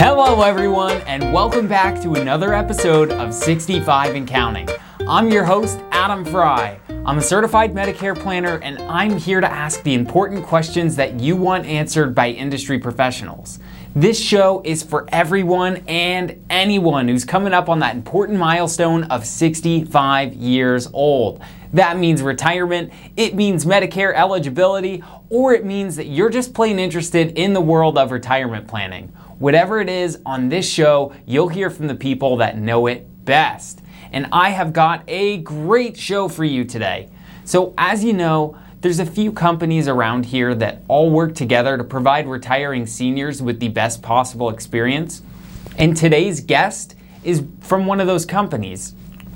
Hello, everyone, and welcome back to another episode of 65 and Counting. I'm your host, Adam Fry. I'm a certified Medicare planner, and I'm here to ask the important questions that you want answered by industry professionals. This show is for everyone and anyone who's coming up on that important milestone of 65 years old. That means retirement, it means Medicare eligibility, or it means that you're just plain interested in the world of retirement planning. Whatever it is on this show, you'll hear from the people that know it best. And I have got a great show for you today. So, as you know, there's a few companies around here that all work together to provide retiring seniors with the best possible experience. And today's guest is from one of those companies,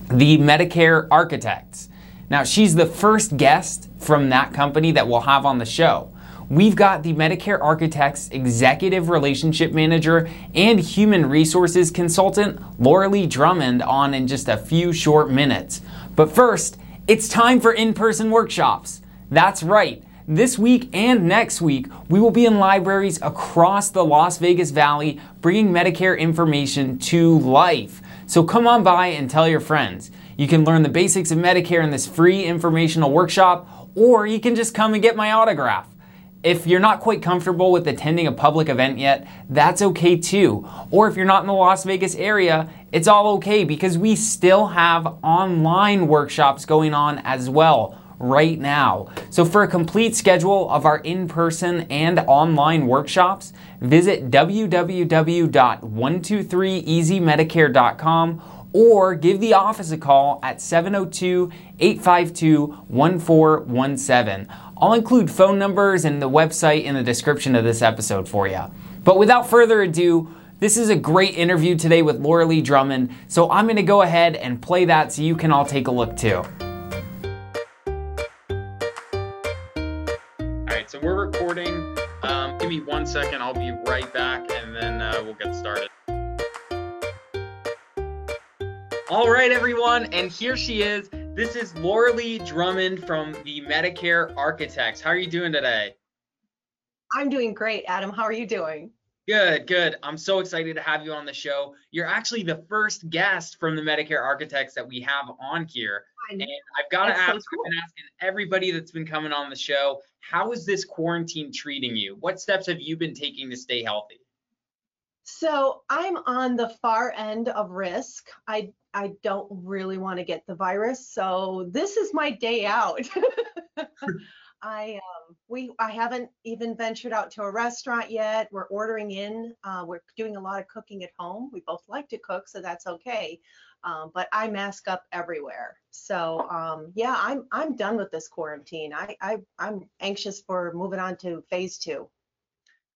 the Medicare Architects. Now, she's the first guest from that company that we'll have on the show. We've got the Medicare Architects Executive Relationship Manager and Human Resources Consultant, Laura Lee Drummond, on in just a few short minutes. But first, it's time for in person workshops. That's right. This week and next week, we will be in libraries across the Las Vegas Valley bringing Medicare information to life. So come on by and tell your friends. You can learn the basics of Medicare in this free informational workshop, or you can just come and get my autograph. If you're not quite comfortable with attending a public event yet, that's okay too. Or if you're not in the Las Vegas area, it's all okay because we still have online workshops going on as well right now. So for a complete schedule of our in-person and online workshops, visit www.123easymedicare.com or give the office a call at 702 852 1417. I'll include phone numbers and the website in the description of this episode for you. But without further ado, this is a great interview today with Laura Lee Drummond, so I'm going to go ahead and play that so you can all take a look too. All right, so we're recording. Um, give me one second, I'll be right back, and then uh, we'll get started. All right, everyone, and here she is. This is Laura Lee Drummond from the Medicare Architects. How are you doing today? I'm doing great, Adam. How are you doing? Good, good. I'm so excited to have you on the show. You're actually the first guest from the Medicare Architects that we have on here. And I've got to ask, so cool. I've been asking everybody that's been coming on the show, how is this quarantine treating you? What steps have you been taking to stay healthy? So I'm on the far end of risk. I I don't really want to get the virus, so this is my day out. I um, we I haven't even ventured out to a restaurant yet. We're ordering in. Uh, we're doing a lot of cooking at home. We both like to cook, so that's okay. Um, but I mask up everywhere. So um, yeah, I'm I'm done with this quarantine. I, I I'm anxious for moving on to phase two.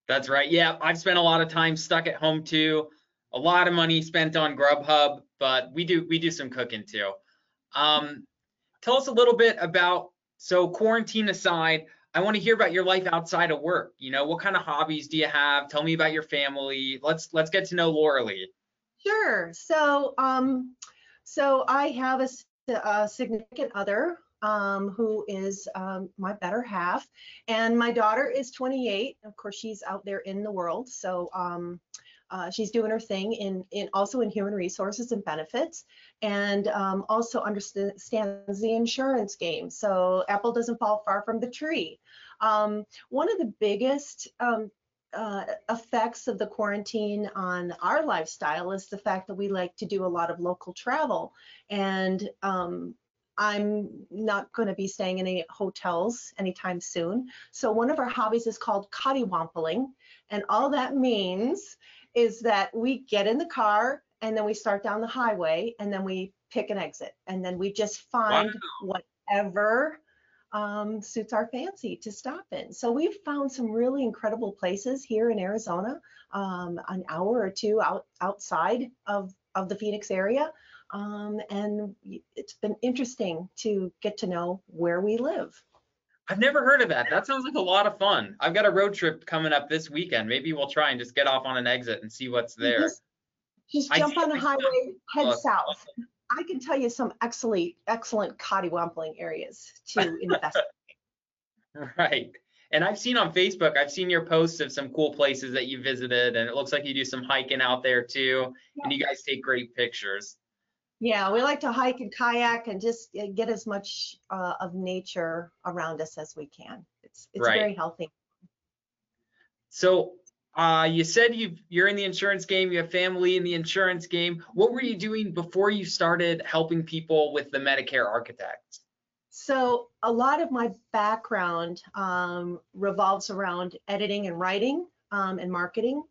That's right. Yeah, I've spent a lot of time stuck at home too. A lot of money spent on Grubhub, but we do we do some cooking too. Um, tell us a little bit about so quarantine aside. I want to hear about your life outside of work. You know, what kind of hobbies do you have? Tell me about your family. Let's let's get to know Laura Lee. Sure. So um, so I have a, a significant other um, who is um, my better half. And my daughter is 28. Of course, she's out there in the world. So um, uh, she's doing her thing in, in also in human resources and benefits and um, also understands the insurance game. So apple doesn't fall far from the tree. Um, one of the biggest um, uh, effects of the quarantine on our lifestyle is the fact that we like to do a lot of local travel and um, I'm not going to be staying in any hotels anytime soon. So one of our hobbies is called cottywampling. And all that means is that we get in the car and then we start down the highway and then we pick an exit. And then we just find wow. whatever um, suits our fancy to stop in. So we've found some really incredible places here in Arizona, um, an hour or two out outside of, of the Phoenix area. Um, and it's been interesting to get to know where we live. I've never heard of that. That sounds like a lot of fun. I've got a road trip coming up this weekend. Maybe we'll try and just get off on an exit and see what's there. Just, just jump on the highway, head south. I can tell you some excellent, excellent cottywampling areas to invest. in. right. And I've seen on Facebook, I've seen your posts of some cool places that you visited, and it looks like you do some hiking out there too, and you guys take great pictures. Yeah, we like to hike and kayak and just uh, get as much uh, of nature around us as we can. It's it's Right. very healthy. So uh, you said you you're in the insurance game, you have family in the insurance game. What were you doing before you started helping people with the Medicare Architects? So a lot of my background um, revolves around editing and writing um, and marketing.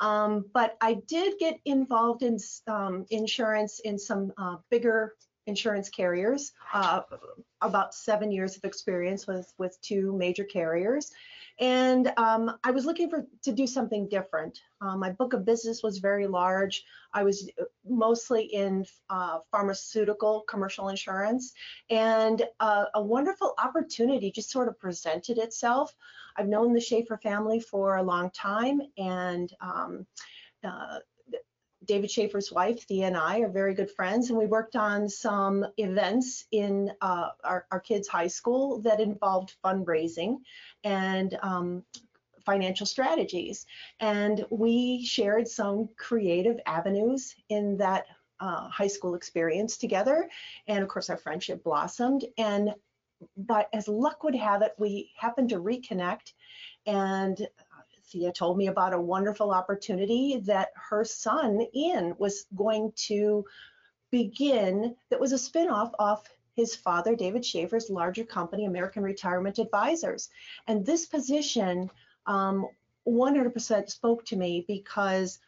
Um, but I did get involved in um, insurance in some uh, bigger insurance carriers. Uh, about seven years of experience with with two major carriers, and um, I was looking for to do something different. Uh, my book of business was very large. I was mostly in uh, pharmaceutical commercial insurance, and uh, a wonderful opportunity just sort of presented itself. I've known the Schaefer family for a long time, and um, uh, David Schaefer's wife, Thea, and I are very good friends, and we worked on some events in uh, our, our kids' high school that involved fundraising and um, financial strategies. And we shared some creative avenues in that uh, high school experience together. And of course, our friendship blossomed. And but as luck would have it, we happened to reconnect and Thea told me about a wonderful opportunity that her son, Ian, was going to begin that was a spinoff off his father, David Schaefer's larger company, American Retirement Advisors. And this position um, 100% spoke to me because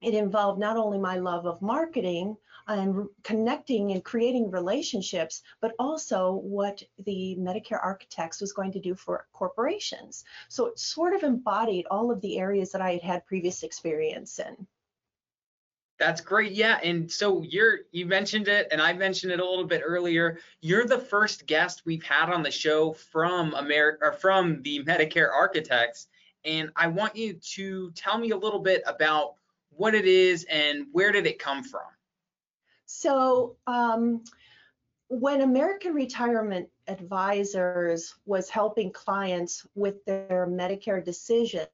it involved not only my love of marketing and connecting and creating relationships, but also what the Medicare Architects was going to do for corporations. So it sort of embodied all of the areas that I had had previous experience in. That's great. Yeah. And so you're you mentioned it and I mentioned it a little bit earlier. You're the first guest we've had on the show from America or from the Medicare Architects. And I want you to tell me a little bit about what it is and where did it come from? So um, when American Retirement Advisors was helping clients with their Medicare decisions,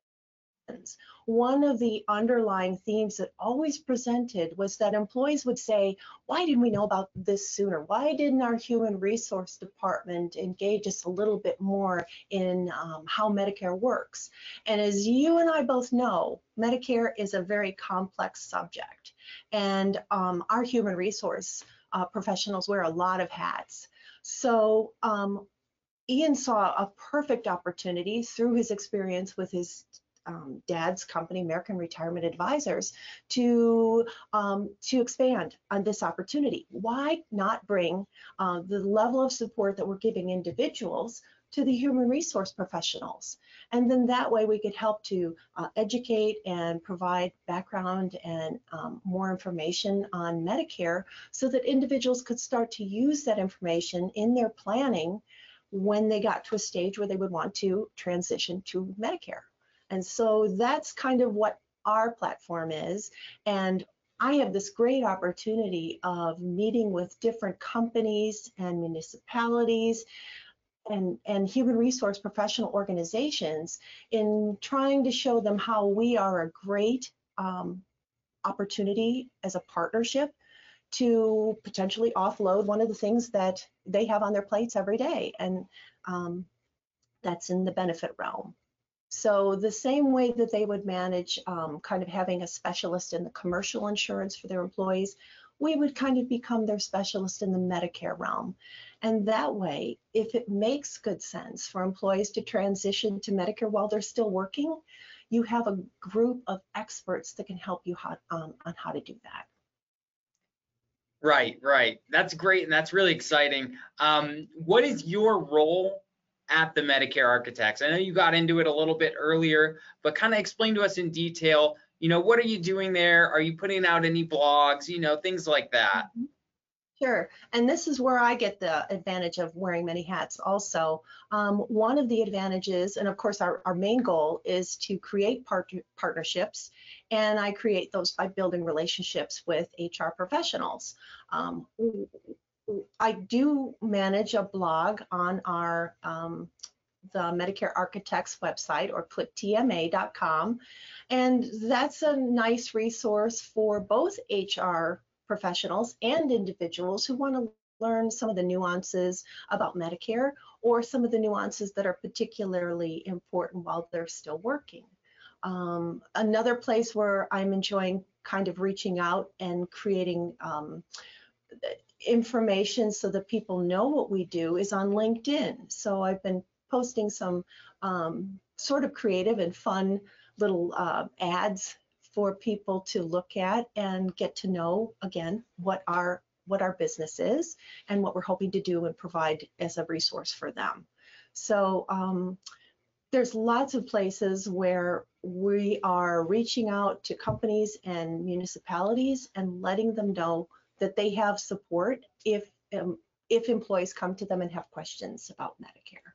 one of the underlying themes that always presented was that employees would say, why didn't we know about this sooner? Why didn't our human resource department engage us a little bit more in um, how Medicare works? And as you and I both know, Medicare is a very complex subject. And um, our human resource uh, professionals wear a lot of hats. So um, Ian saw a perfect opportunity through his experience with his um, dad's company, American Retirement Advisors, to um, to expand on this opportunity. Why not bring uh, the level of support that we're giving individuals to the human resource professionals? And then that way we could help to uh, educate and provide background and um, more information on Medicare so that individuals could start to use that information in their planning when they got to a stage where they would want to transition to Medicare. And so that's kind of what our platform is. And I have this great opportunity of meeting with different companies and municipalities and, and human resource professional organizations in trying to show them how we are a great um, opportunity as a partnership to potentially offload one of the things that they have on their plates every day. And um, that's in the benefit realm. So the same way that they would manage um, kind of having a specialist in the commercial insurance for their employees, we would kind of become their specialist in the Medicare realm. And that way, if it makes good sense for employees to transition to Medicare while they're still working, you have a group of experts that can help you how, um, on how to do that. Right, right. That's great and that's really exciting. Um, what is your role at the Medicare Architects? I know you got into it a little bit earlier, but kind of explain to us in detail, you know, what are you doing there? Are you putting out any blogs, you know, things like that? Sure, and this is where I get the advantage of wearing many hats also. Um, one of the advantages, and of course our, our main goal is to create part partnerships, and I create those by building relationships with HR professionals. Um, I do manage a blog on our um, the Medicare Architects website or clicktma.com. And that's a nice resource for both HR professionals and individuals who want to learn some of the nuances about Medicare or some of the nuances that are particularly important while they're still working. Um, another place where I'm enjoying kind of reaching out and creating um, information so that people know what we do is on LinkedIn. So I've been posting some um, sort of creative and fun little uh, ads for people to look at and get to know again what our what our business is and what we're hoping to do and provide as a resource for them. So um, there's lots of places where we are reaching out to companies and municipalities and letting them know that they have support if um, if employees come to them and have questions about Medicare.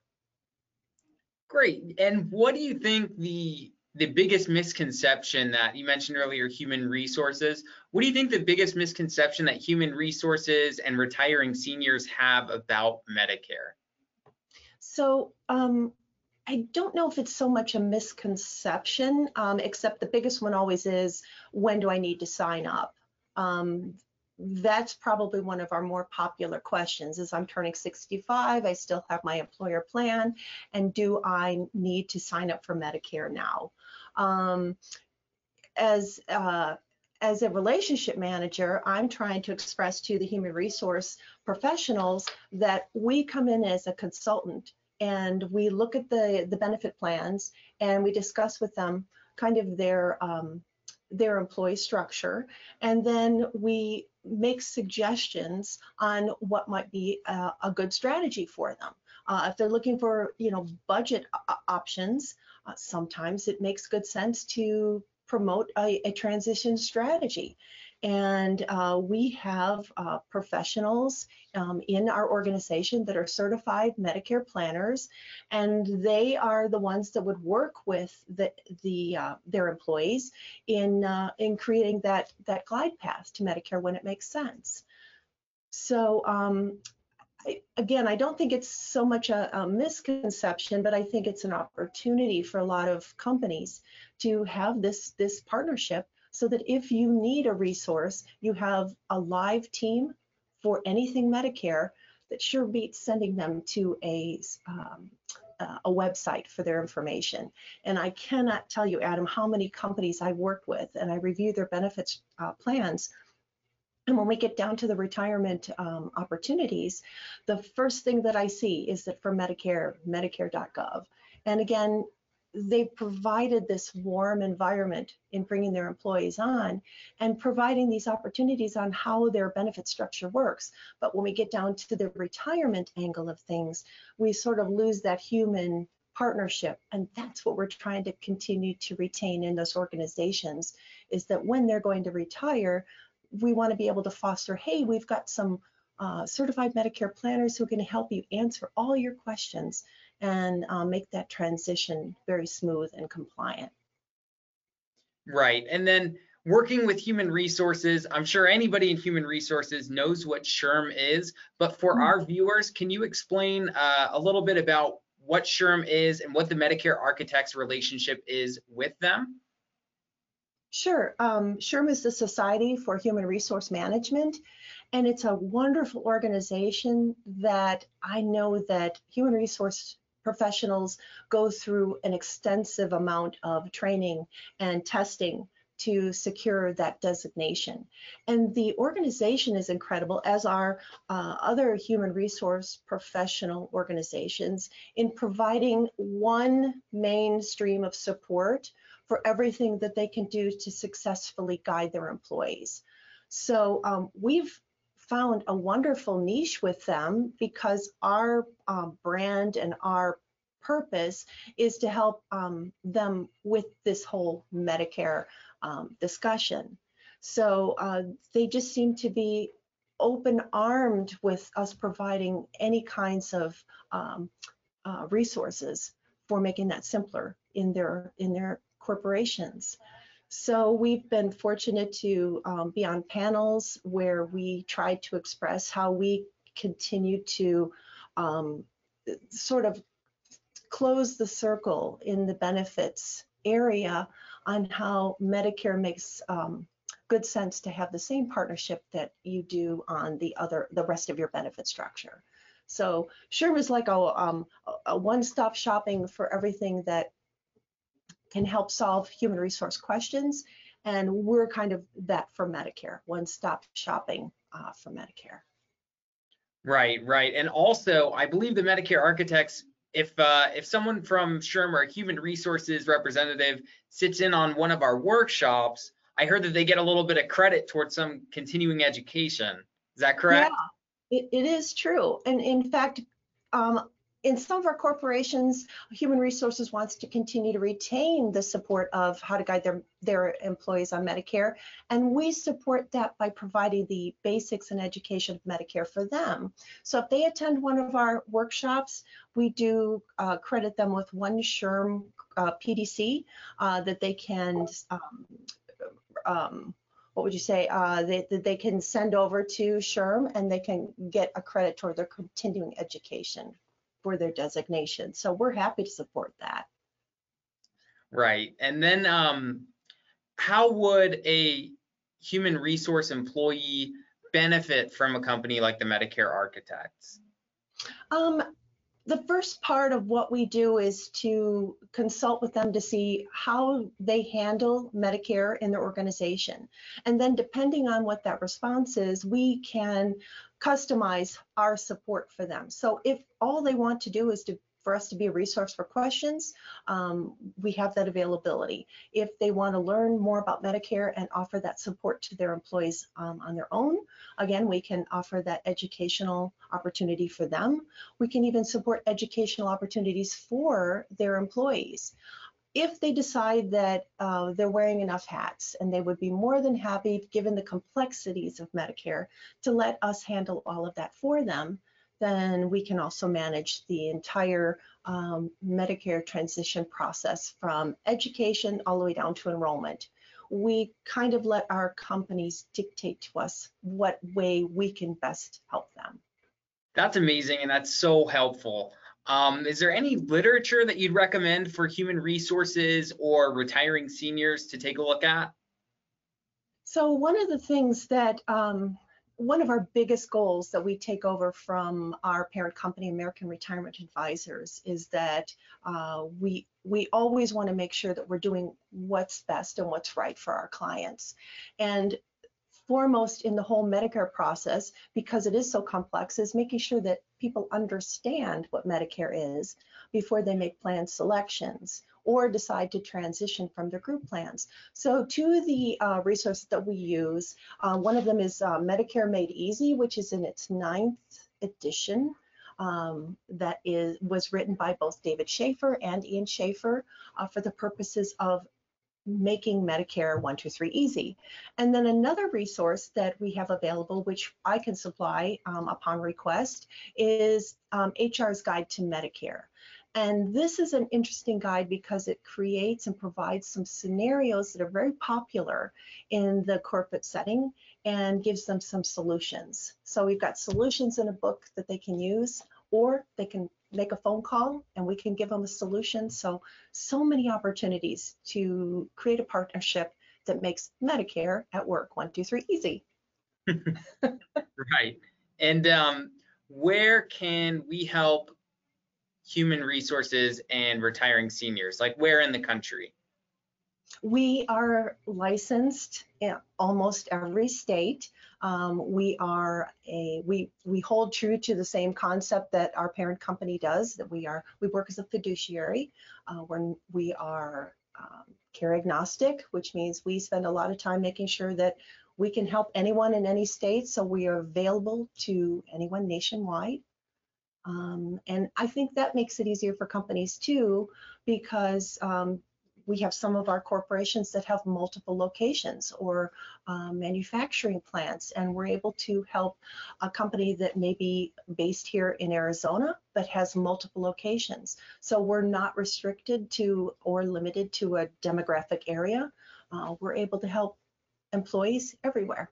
Great. And what do you think the the biggest misconception that you mentioned earlier, human resources. What do you think the biggest misconception that human resources and retiring seniors have about Medicare? So um, I don't know if it's so much a misconception, um, except the biggest one always is, when do I need to sign up? Um, that's probably one of our more popular questions is I'm turning 65, I still have my employer plan, and do I need to sign up for Medicare now? Um, as uh, as a relationship manager, I'm trying to express to the human resource professionals that we come in as a consultant and we look at the, the benefit plans and we discuss with them kind of their um, their employee structure and then we make suggestions on what might be a, a good strategy for them. Uh, if they're looking for, you know, budget options, uh, sometimes it makes good sense to promote a, a transition strategy. And uh, we have uh, professionals um, in our organization that are certified Medicare planners, and they are the ones that would work with the, the uh, their employees in uh, in creating that that glide path to Medicare when it makes sense. So um, I, again, I don't think it's so much a, a, misconception, but I think it's an opportunity for a lot of companies to have this this partnership so that if you need a resource, you have a live team for anything Medicare that sure beats sending them to a um, uh, a website for their information. And I cannot tell you, Adam, how many companies I work with and I review their benefits uh, plans. And when we get down to the retirement um, opportunities, the first thing that I see is that for Medicare, Medicare.gov. And again, they've provided this warm environment in bringing their employees on and providing these opportunities on how their benefit structure works. But when we get down to the retirement angle of things, we sort of lose that human partnership. And that's what we're trying to continue to retain in those organizations is that when they're going to retire, we want to be able to foster, hey, we've got some uh, certified Medicare planners who can help you answer all your questions and uh, make that transition very smooth and compliant. Right. And then working with human resources, I'm sure anybody in human resources knows what SHRM is, but for mm-hmm. our viewers, can you explain uh, a little bit about what SHRM is and what the Medicare Architects relationship is with them? Sure. Um, SHRM is the Society for Human Resource Management, and it's a wonderful organization that I know that human resource professionals go through an extensive amount of training and testing to secure that designation. And the organization is incredible, as are uh, other human resource professional organizations, in providing one mainstream of support for everything that they can do to successfully guide their employees. So um, we've found a wonderful niche with them because our um, brand and our purpose is to help um, them with this whole Medicare um, discussion. So uh, they just seem to be open armed with us providing any kinds of um, uh, resources for making that simpler in their in their corporations. So we've been fortunate to um, be on panels where we try to express how we continue to um, sort of close the circle in the benefits area on how Medicare makes um, good sense to have the same partnership that you do on the other, the rest of your benefit structure. So SHRM is like a, um, a one-stop shopping for everything that can help solve human resource questions. And we're kind of that for Medicare, one-stop shopping uh, for Medicare. Right, right. And also, I believe the Medicare architects, if uh, if someone from SHRM or a human resources representative sits in on one of our workshops, I heard that they get a little bit of credit towards some continuing education. Is that correct? Yeah, it, it is true. And in fact, um, in some of our corporations, human resources wants to continue to retain the support of how to guide their, their employees on Medicare. And we support that by providing the basics and education of Medicare for them. So if they attend one of our workshops, we do uh, credit them with one SHRM uh, PDC uh, that they can um, um, what would you say, uh, they, they can send over to SHRM and they can get a credit toward their continuing education for their designation. So we're happy to support that. Right. And then um, how would a human resource employee benefit from a company like the Medicare Architects? Um, the first part of what we do is to consult with them to see how they handle Medicare in their organization. And then depending on what that response is, we can customize our support for them. So if all they want to do is to for us to be a resource for questions, um, we have that availability. If they want to learn more about Medicare and offer that support to their employees um, on their own, again, we can offer that educational opportunity for them. We can even support educational opportunities for their employees if they decide that uh, they're wearing enough hats and they would be more than happy given the complexities of medicare to let us handle all of that for them then we can also manage the entire um, Medicare transition process from education all the way down to enrollment. We kind of let our companies dictate to us what way we can best help them. That's amazing and that's so helpful. Um, is there any literature that you'd recommend for human resources or retiring seniors to take a look at? So one of the things that um, one of our biggest goals that we take over from our parent company, American Retirement Advisors, is that uh, we we always want to make sure that we're doing what's best and what's right for our clients. And foremost in the whole Medicare process, because it is so complex, is making sure that people understand what Medicare is before they make plan selections or decide to transition from their group plans. So two of the uh, resources that we use, uh, one of them is uh, Medicare Made Easy, which is in its ninth edition. Um, that is was written by both David Schaefer and Ian Schaefer uh, for the purposes of making Medicare 123 easy. And then another resource that we have available, which I can supply um, upon request, is um, HR's Guide to Medicare. And this is an interesting guide because it creates and provides some scenarios that are very popular in the corporate setting and gives them some solutions. So we've got solutions in a book that they can use, or they can make a phone call and we can give them a solution. So, so many opportunities to create a partnership that makes Medicare at work one, two, three easy. right. And um, where can we help human resources and retiring seniors? Like where in the country? We are licensed in almost every state. Um, we are a we we hold true to the same concept that our parent company does. That we are we work as a fiduciary. Uh, when we are um, care agnostic, which means we spend a lot of time making sure that we can help anyone in any state. So we are available to anyone nationwide. Um, and I think that makes it easier for companies too, because um, we have some of our corporations that have multiple locations or um, manufacturing plants, and we're able to help a company that may be based here in Arizona but has multiple locations. So we're not restricted to or limited to a demographic area. Uh, we're able to help employees everywhere.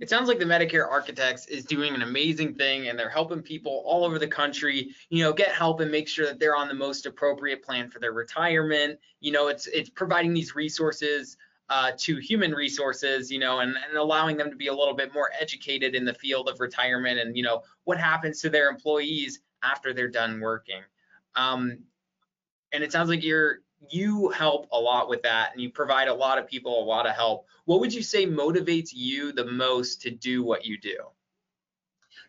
It sounds like the Medicare Architects is doing an amazing thing and they're helping people all over the country, you know, get help and make sure that they're on the most appropriate plan for their retirement. You know, it's it's providing these resources uh, to human resources, you know, and, and allowing them to be a little bit more educated in the field of retirement and, you know, what happens to their employees after they're done working. Um, and it sounds like you're you help a lot with that and you provide a lot of people a lot of help. What would you say motivates you the most to do what you do?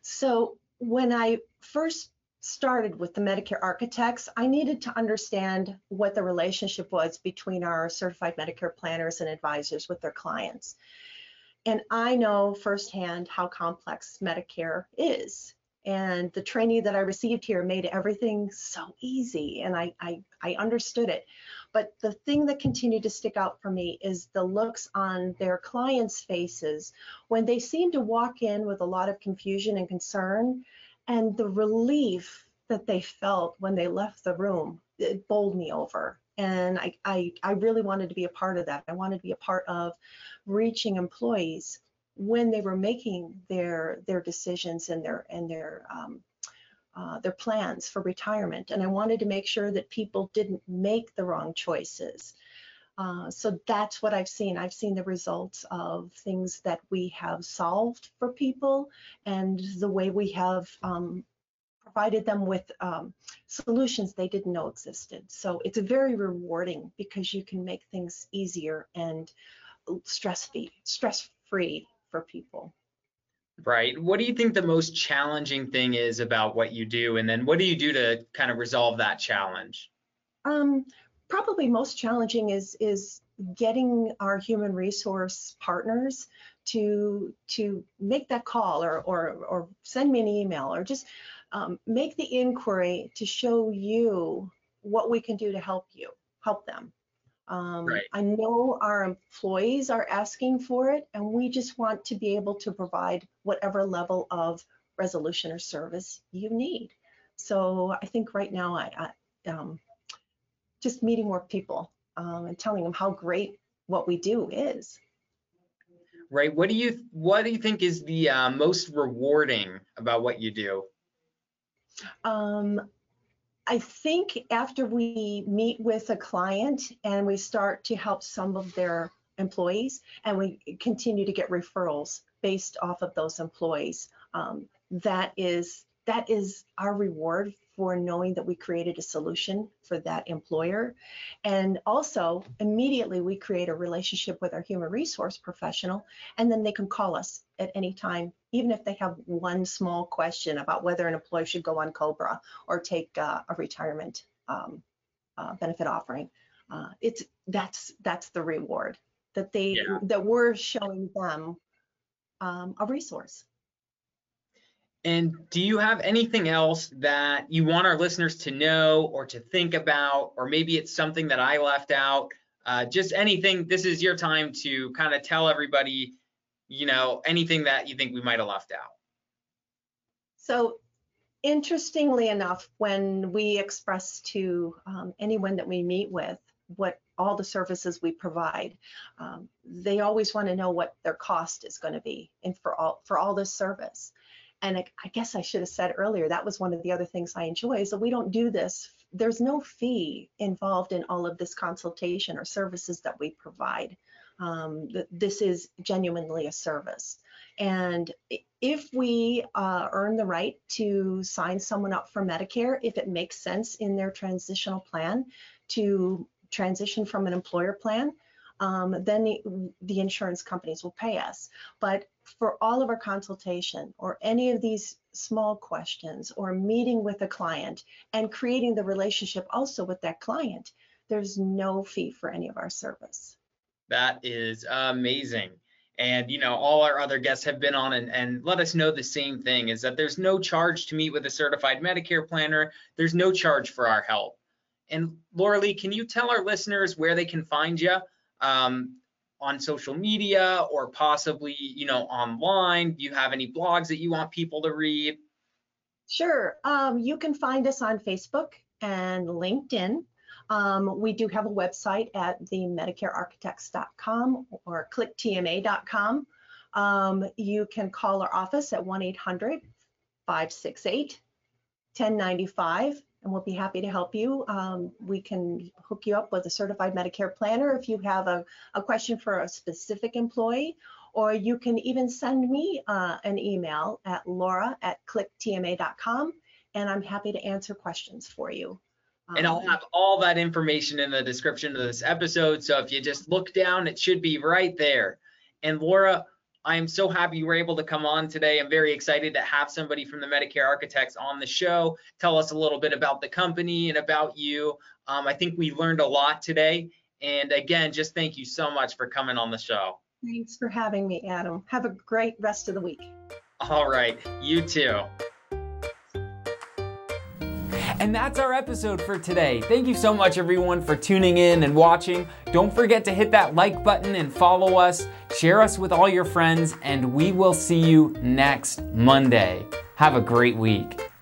So when I first started with the Medicare architects, I needed to understand what the relationship was between our certified Medicare planners and advisors with their clients. And I know firsthand how complex Medicare is and the training that I received here made everything so easy and I, I, I understood it. But the thing that continued to stick out for me is the looks on their clients' faces when they seemed to walk in with a lot of confusion and concern and the relief that they felt when they left the room, it bowled me over. And I, I, I really wanted to be a part of that. I wanted to be a part of reaching employees when they were making their their decisions and their and their um, uh, their plans for retirement. And I wanted to make sure that people didn't make the wrong choices. Uh, so that's what I've seen. I've seen the results of things that we have solved for people and the way we have um, provided them with um, solutions they didn't know existed. So it's very rewarding because you can make things easier and stress-free, stress-free for people. Right. What do you think the most challenging thing is about what you do? And then what do you do to kind of resolve that challenge? Um, probably most challenging is is getting our human resource partners to to make that call or or, or send me an email or just um, make the inquiry to show you what we can do to help you help them um, right. I know our employees are asking for it, and we just want to be able to provide whatever level of resolution or service you need. So I think right now, I, I um, just meeting more people um, and telling them how great what we do is. Right. What do you What do you think is the uh, most rewarding about what you do? Um, I think after we meet with a client and we start to help some of their employees and we continue to get referrals based off of those employees, um, that is that is our reward for knowing that we created a solution for that employer. And also, immediately we create a relationship with our human resource professional, and then they can call us at any time, even if they have one small question about whether an employee should go on COBRA or take uh, a retirement um, uh, benefit offering. Uh, it's that's that's the reward that they yeah. that we're showing them um, a resource. And do you have anything else that you want our listeners to know or to think about, or maybe it's something that I left out? Uh, just anything. This is your time to kind of tell everybody, you know, anything that you think we might have left out. So, interestingly enough, when we express to um, anyone that we meet with what all the services we provide, um, they always want to know what their cost is going to be, and for all for all this service. And I, I guess I should have said earlier, that was one of the other things I enjoy. So we don't do this. There's no fee involved in all of this consultation or services that we provide. Um, this is genuinely a service. And if we uh, earn the right to sign someone up for Medicare, if it makes sense in their transitional plan to transition from an employer plan, um, then the, the insurance companies will pay us. But for all of our consultation or any of these small questions or meeting with a client and creating the relationship also with that client, there's no fee for any of our service. That is amazing. And you know, all our other guests have been on and, and let us know the same thing is that there's no charge to meet with a certified Medicare planner. There's no charge for our help. And Laura Lee, can you tell our listeners where they can find you? Um, on social media or possibly, you know, online? Do you have any blogs that you want people to read? Sure. Um, you can find us on Facebook and LinkedIn. Um, we do have a website at the MedicareArchitects.com or clicktma.com. Um, you can call our office at 1 800 568 1095 and we'll be happy to help you. Um, we can hook you up with a certified Medicare planner if you have a, a question for a specific employee, or you can even send me uh, an email at laura at clicktma.com and I'm happy to answer questions for you. And I'll Um, have all that information in the description of this episode. So if you just look down, it should be right there. And Laura, I am so happy you were able to come on today. I'm very excited to have somebody from the Medicare Architects on the show. Tell us a little bit about the company and about you. Um, I think we learned a lot today. And again, just thank you so much for coming on the show. Thanks for having me, Adam. Have a great rest of the week. All right, you too. And that's our episode for today. Thank you so much, everyone, for tuning in and watching. Don't forget to hit that like button and follow us. Share us with all your friends, and we will see you next Monday. Have a great week.